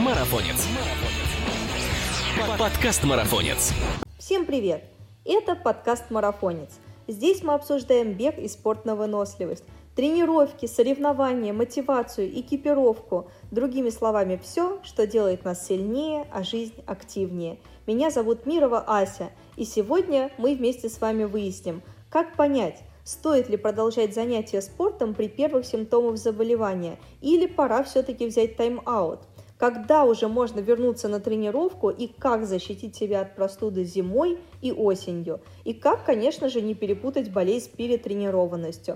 Марафонец. Подкаст Марафонец. Всем привет! Это подкаст «Марафонец». Здесь мы обсуждаем бег и спорт на выносливость, тренировки, соревнования, мотивацию, экипировку. Другими словами, все, что делает нас сильнее, а жизнь активнее. Меня зовут Мирова Ася, и сегодня мы вместе с вами выясним, как понять, Стоит ли продолжать занятия спортом при первых симптомах заболевания или пора все-таки взять тайм-аут? Когда уже можно вернуться на тренировку и как защитить себя от простуды зимой и осенью? И как, конечно же, не перепутать болезнь с перетренированностью?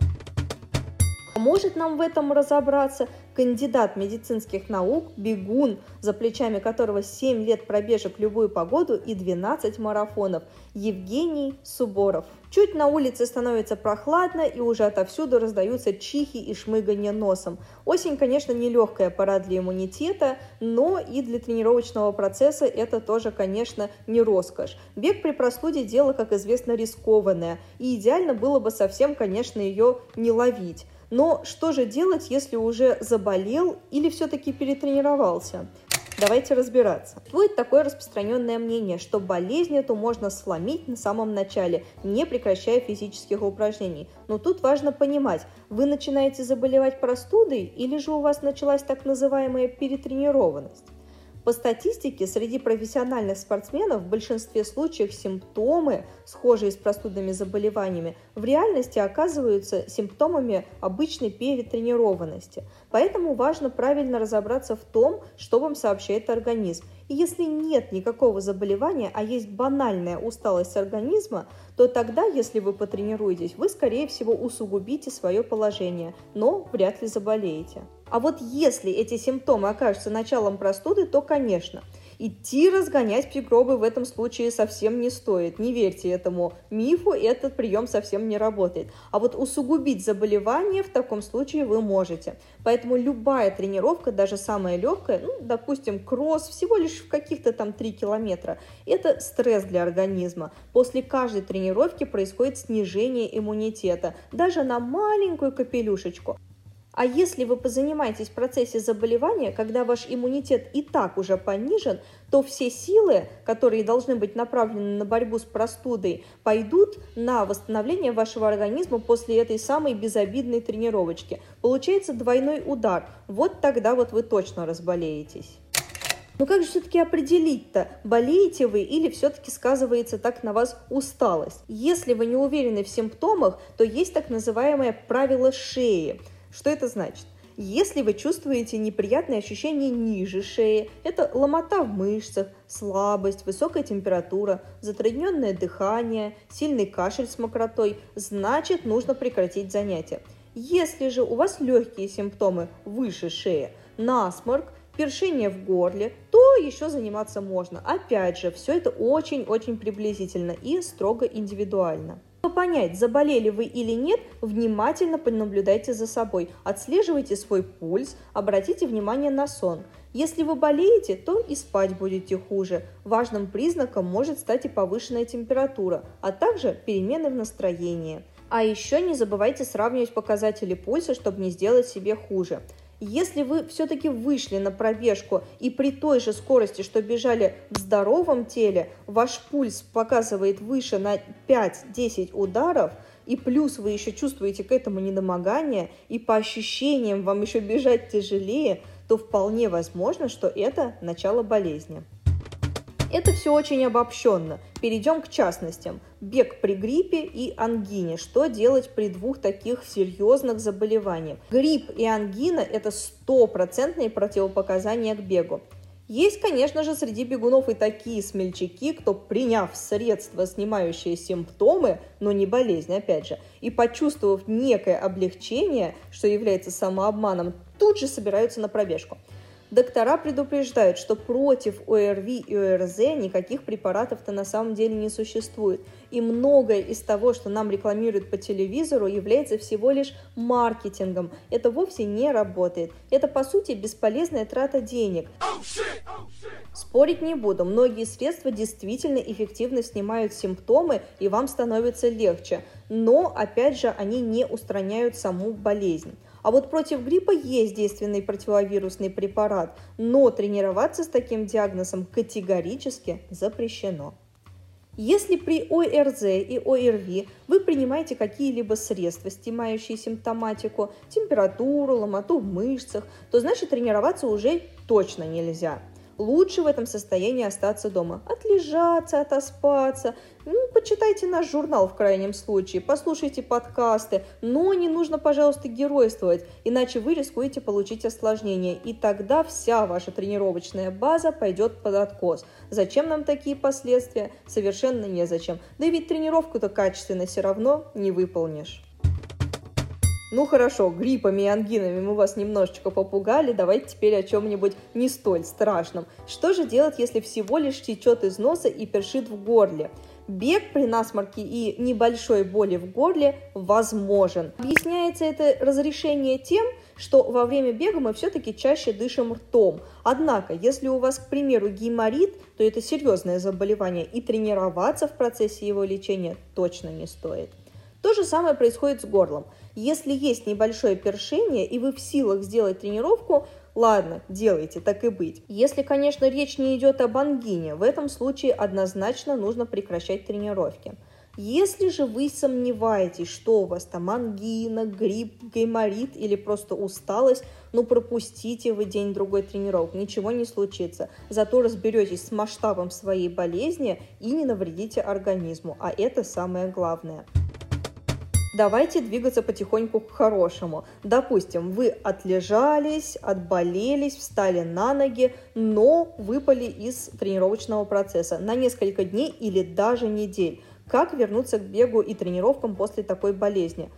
Поможет нам в этом разобраться кандидат медицинских наук, бегун, за плечами которого 7 лет пробежек любую погоду и 12 марафонов, Евгений Суборов. Чуть на улице становится прохладно и уже отовсюду раздаются чихи и шмыганье носом. Осень, конечно, нелегкая пора для иммунитета, но и для тренировочного процесса это тоже, конечно, не роскошь. Бег при простуде – дело, как известно, рискованное, и идеально было бы совсем, конечно, ее не ловить. Но что же делать, если уже заболел или все-таки перетренировался? Давайте разбираться. Будет такое распространенное мнение, что болезнь эту можно сломить на самом начале, не прекращая физических упражнений. Но тут важно понимать, вы начинаете заболевать простудой или же у вас началась так называемая перетренированность. По статистике, среди профессиональных спортсменов в большинстве случаев симптомы, схожие с простудными заболеваниями, в реальности оказываются симптомами обычной перетренированности. Поэтому важно правильно разобраться в том, что вам сообщает организм. И если нет никакого заболевания, а есть банальная усталость организма, то тогда, если вы потренируетесь, вы, скорее всего, усугубите свое положение, но вряд ли заболеете. А вот если эти симптомы окажутся началом простуды, то, конечно, идти разгонять микробы в этом случае совсем не стоит. Не верьте этому мифу, этот прием совсем не работает. А вот усугубить заболевание в таком случае вы можете. Поэтому любая тренировка, даже самая легкая, ну, допустим, кросс, всего лишь в каких-то там 3 километра, это стресс для организма. После каждой тренировки происходит снижение иммунитета, даже на маленькую капелюшечку. А если вы позанимаетесь в процессе заболевания, когда ваш иммунитет и так уже понижен, то все силы, которые должны быть направлены на борьбу с простудой, пойдут на восстановление вашего организма после этой самой безобидной тренировочки. Получается двойной удар. Вот тогда вот вы точно разболеетесь. Но как же все-таки определить-то, болеете вы или все-таки сказывается так на вас усталость? Если вы не уверены в симптомах, то есть так называемое правило шеи – что это значит? Если вы чувствуете неприятные ощущения ниже шеи, это ломота в мышцах, слабость, высокая температура, затрудненное дыхание, сильный кашель с мокротой, значит нужно прекратить занятие. Если же у вас легкие симптомы выше шеи, насморк, першение в горле, то еще заниматься можно. Опять же, все это очень-очень приблизительно и строго индивидуально. Понять, заболели вы или нет, внимательно понаблюдайте за собой, отслеживайте свой пульс, обратите внимание на сон. Если вы болеете, то и спать будете хуже. Важным признаком может стать и повышенная температура, а также перемены в настроении. А еще не забывайте сравнивать показатели пульса, чтобы не сделать себе хуже. Если вы все-таки вышли на пробежку и при той же скорости, что бежали в здоровом теле, ваш пульс показывает выше на 5-10 ударов, и плюс вы еще чувствуете к этому недомогание, и по ощущениям вам еще бежать тяжелее, то вполне возможно, что это начало болезни. Это все очень обобщенно. Перейдем к частностям. Бег при гриппе и ангине. Что делать при двух таких серьезных заболеваниях? Грипп и ангина – это стопроцентные противопоказания к бегу. Есть, конечно же, среди бегунов и такие смельчаки, кто, приняв средства, снимающие симптомы, но не болезнь, опять же, и почувствовав некое облегчение, что является самообманом, тут же собираются на пробежку. Доктора предупреждают, что против ОРВИ и ОРЗ никаких препаратов-то на самом деле не существует. И многое из того, что нам рекламируют по телевизору, является всего лишь маркетингом. Это вовсе не работает. Это, по сути, бесполезная трата денег. Спорить не буду, многие средства действительно эффективно снимают симптомы, и вам становится легче. Но, опять же, они не устраняют саму болезнь. А вот против гриппа есть действенный противовирусный препарат, но тренироваться с таким диагнозом категорически запрещено. Если при ОРЗ и ОРВИ вы принимаете какие-либо средства, снимающие симптоматику, температуру, ломоту в мышцах, то значит тренироваться уже точно нельзя – лучше в этом состоянии остаться дома. Отлежаться, отоспаться. Ну, почитайте наш журнал в крайнем случае, послушайте подкасты, но не нужно, пожалуйста, геройствовать, иначе вы рискуете получить осложнение, и тогда вся ваша тренировочная база пойдет под откос. Зачем нам такие последствия? Совершенно незачем. Да и ведь тренировку-то качественно все равно не выполнишь. Ну хорошо, гриппами и ангинами мы вас немножечко попугали, давайте теперь о чем-нибудь не столь страшном. Что же делать, если всего лишь течет из носа и першит в горле? Бег при насморке и небольшой боли в горле возможен. Объясняется это разрешение тем, что во время бега мы все-таки чаще дышим ртом. Однако, если у вас, к примеру, геморрит, то это серьезное заболевание, и тренироваться в процессе его лечения точно не стоит. То же самое происходит с горлом. Если есть небольшое першение и вы в силах сделать тренировку, ладно, делайте, так и быть. Если, конечно, речь не идет об ангине, в этом случае однозначно нужно прекращать тренировки. Если же вы сомневаетесь, что у вас там ангина, грипп, гайморит или просто усталость, ну пропустите вы день-другой тренировок, ничего не случится. Зато разберетесь с масштабом своей болезни и не навредите организму, а это самое главное давайте двигаться потихоньку к хорошему. Допустим, вы отлежались, отболелись, встали на ноги, но выпали из тренировочного процесса на несколько дней или даже недель. Как вернуться к бегу и тренировкам после такой болезни?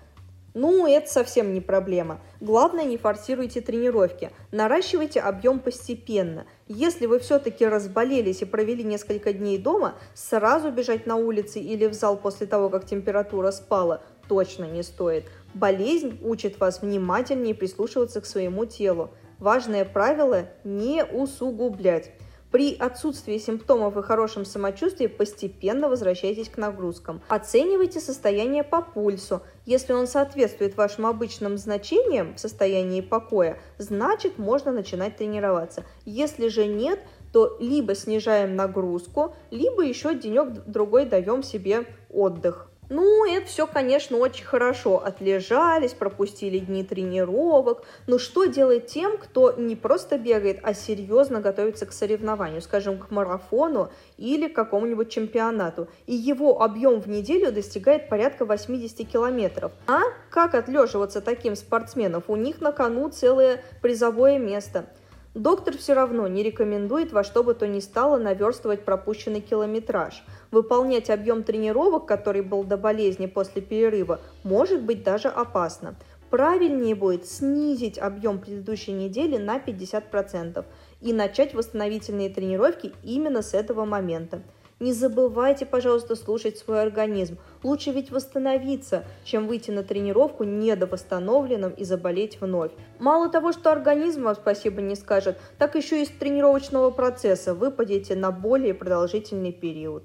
Ну, это совсем не проблема. Главное, не форсируйте тренировки. Наращивайте объем постепенно. Если вы все-таки разболелись и провели несколько дней дома, сразу бежать на улице или в зал после того, как температура спала, точно не стоит. Болезнь учит вас внимательнее прислушиваться к своему телу. Важное правило – не усугублять. При отсутствии симптомов и хорошем самочувствии постепенно возвращайтесь к нагрузкам. Оценивайте состояние по пульсу. Если он соответствует вашим обычным значениям в состоянии покоя, значит можно начинать тренироваться. Если же нет, то либо снижаем нагрузку, либо еще денек-другой даем себе отдых. Ну, это все, конечно, очень хорошо. Отлежались, пропустили дни тренировок. Но что делать тем, кто не просто бегает, а серьезно готовится к соревнованию, скажем, к марафону или к какому-нибудь чемпионату, и его объем в неделю достигает порядка 80 километров? А как отлеживаться таким спортсменам? У них на кону целое призовое место – Доктор все равно не рекомендует во что бы то ни стало наверстывать пропущенный километраж. Выполнять объем тренировок, который был до болезни после перерыва, может быть даже опасно. Правильнее будет снизить объем предыдущей недели на 50% и начать восстановительные тренировки именно с этого момента. Не забывайте, пожалуйста, слушать свой организм. Лучше ведь восстановиться, чем выйти на тренировку недовосстановленным и заболеть вновь. Мало того, что организм вам спасибо не скажет, так еще и из тренировочного процесса выпадете на более продолжительный период.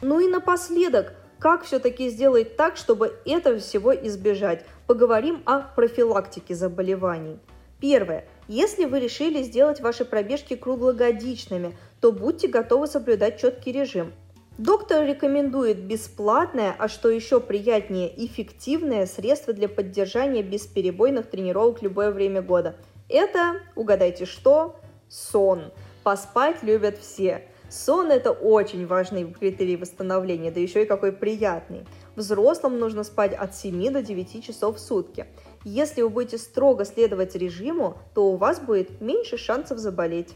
Ну и напоследок, как все-таки сделать так, чтобы этого всего избежать? Поговорим о профилактике заболеваний. Первое. Если вы решили сделать ваши пробежки круглогодичными, то будьте готовы соблюдать четкий режим. Доктор рекомендует бесплатное, а что еще приятнее, эффективное средство для поддержания бесперебойных тренировок любое время года. Это, угадайте что, сон. Поспать любят все. Сон – это очень важный критерий восстановления, да еще и какой приятный. Взрослым нужно спать от 7 до 9 часов в сутки. Если вы будете строго следовать режиму, то у вас будет меньше шансов заболеть.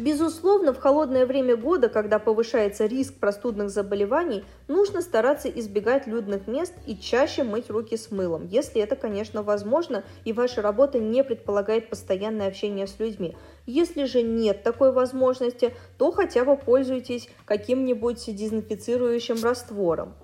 Безусловно, в холодное время года, когда повышается риск простудных заболеваний, нужно стараться избегать людных мест и чаще мыть руки с мылом, если это, конечно, возможно и ваша работа не предполагает постоянное общение с людьми. Если же нет такой возможности, то хотя бы пользуйтесь каким-нибудь дезинфицирующим раствором.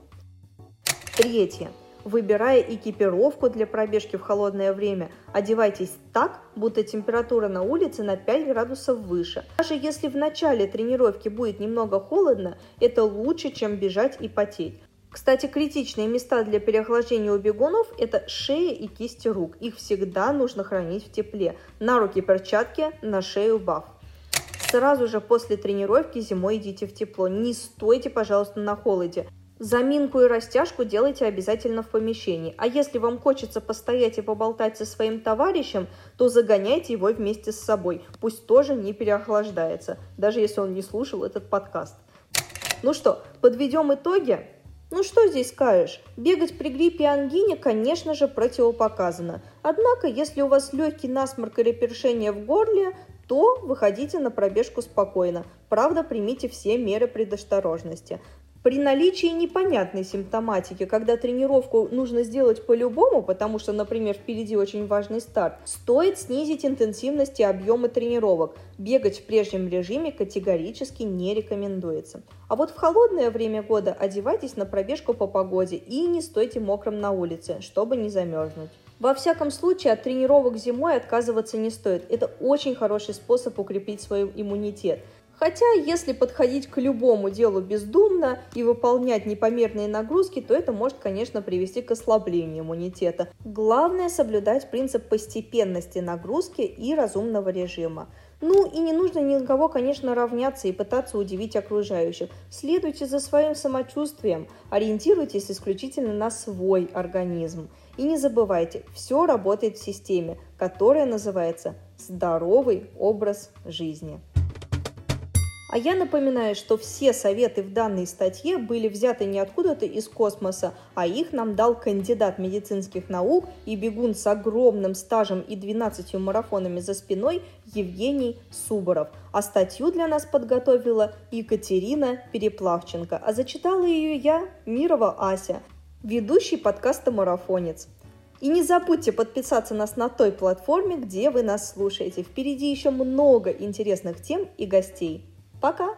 Третье. Выбирая экипировку для пробежки в холодное время, одевайтесь так, будто температура на улице на 5 градусов выше. Даже если в начале тренировки будет немного холодно, это лучше, чем бежать и потеть. Кстати, критичные места для переохлаждения у бегунов – это шея и кисти рук. Их всегда нужно хранить в тепле. На руки перчатки, на шею баф. Сразу же после тренировки зимой идите в тепло. Не стойте, пожалуйста, на холоде. Заминку и растяжку делайте обязательно в помещении. А если вам хочется постоять и поболтать со своим товарищем, то загоняйте его вместе с собой. Пусть тоже не переохлаждается, даже если он не слушал этот подкаст. Ну что, подведем итоги? Ну что здесь скажешь? Бегать при гриппе и ангине, конечно же, противопоказано. Однако, если у вас легкий насморк или першение в горле, то выходите на пробежку спокойно. Правда, примите все меры предосторожности. При наличии непонятной симптоматики, когда тренировку нужно сделать по-любому, потому что, например, впереди очень важный старт, стоит снизить интенсивность и объемы тренировок. Бегать в прежнем режиме категорически не рекомендуется. А вот в холодное время года одевайтесь на пробежку по погоде и не стойте мокрым на улице, чтобы не замерзнуть. Во всяком случае, от тренировок зимой отказываться не стоит. Это очень хороший способ укрепить свой иммунитет – Хотя, если подходить к любому делу бездумно и выполнять непомерные нагрузки, то это может, конечно, привести к ослаблению иммунитета. Главное соблюдать принцип постепенности нагрузки и разумного режима. Ну и не нужно ни на кого, конечно, равняться и пытаться удивить окружающих. Следуйте за своим самочувствием, ориентируйтесь исключительно на свой организм. И не забывайте, все работает в системе, которая называется здоровый образ жизни. А я напоминаю, что все советы в данной статье были взяты не откуда-то из космоса, а их нам дал кандидат медицинских наук и бегун с огромным стажем и 12 марафонами за спиной Евгений Суборов. А статью для нас подготовила Екатерина Переплавченко, а зачитала ее я, Мирова Ася, ведущий подкаста «Марафонец». И не забудьте подписаться нас на той платформе, где вы нас слушаете. Впереди еще много интересных тем и гостей. Пока!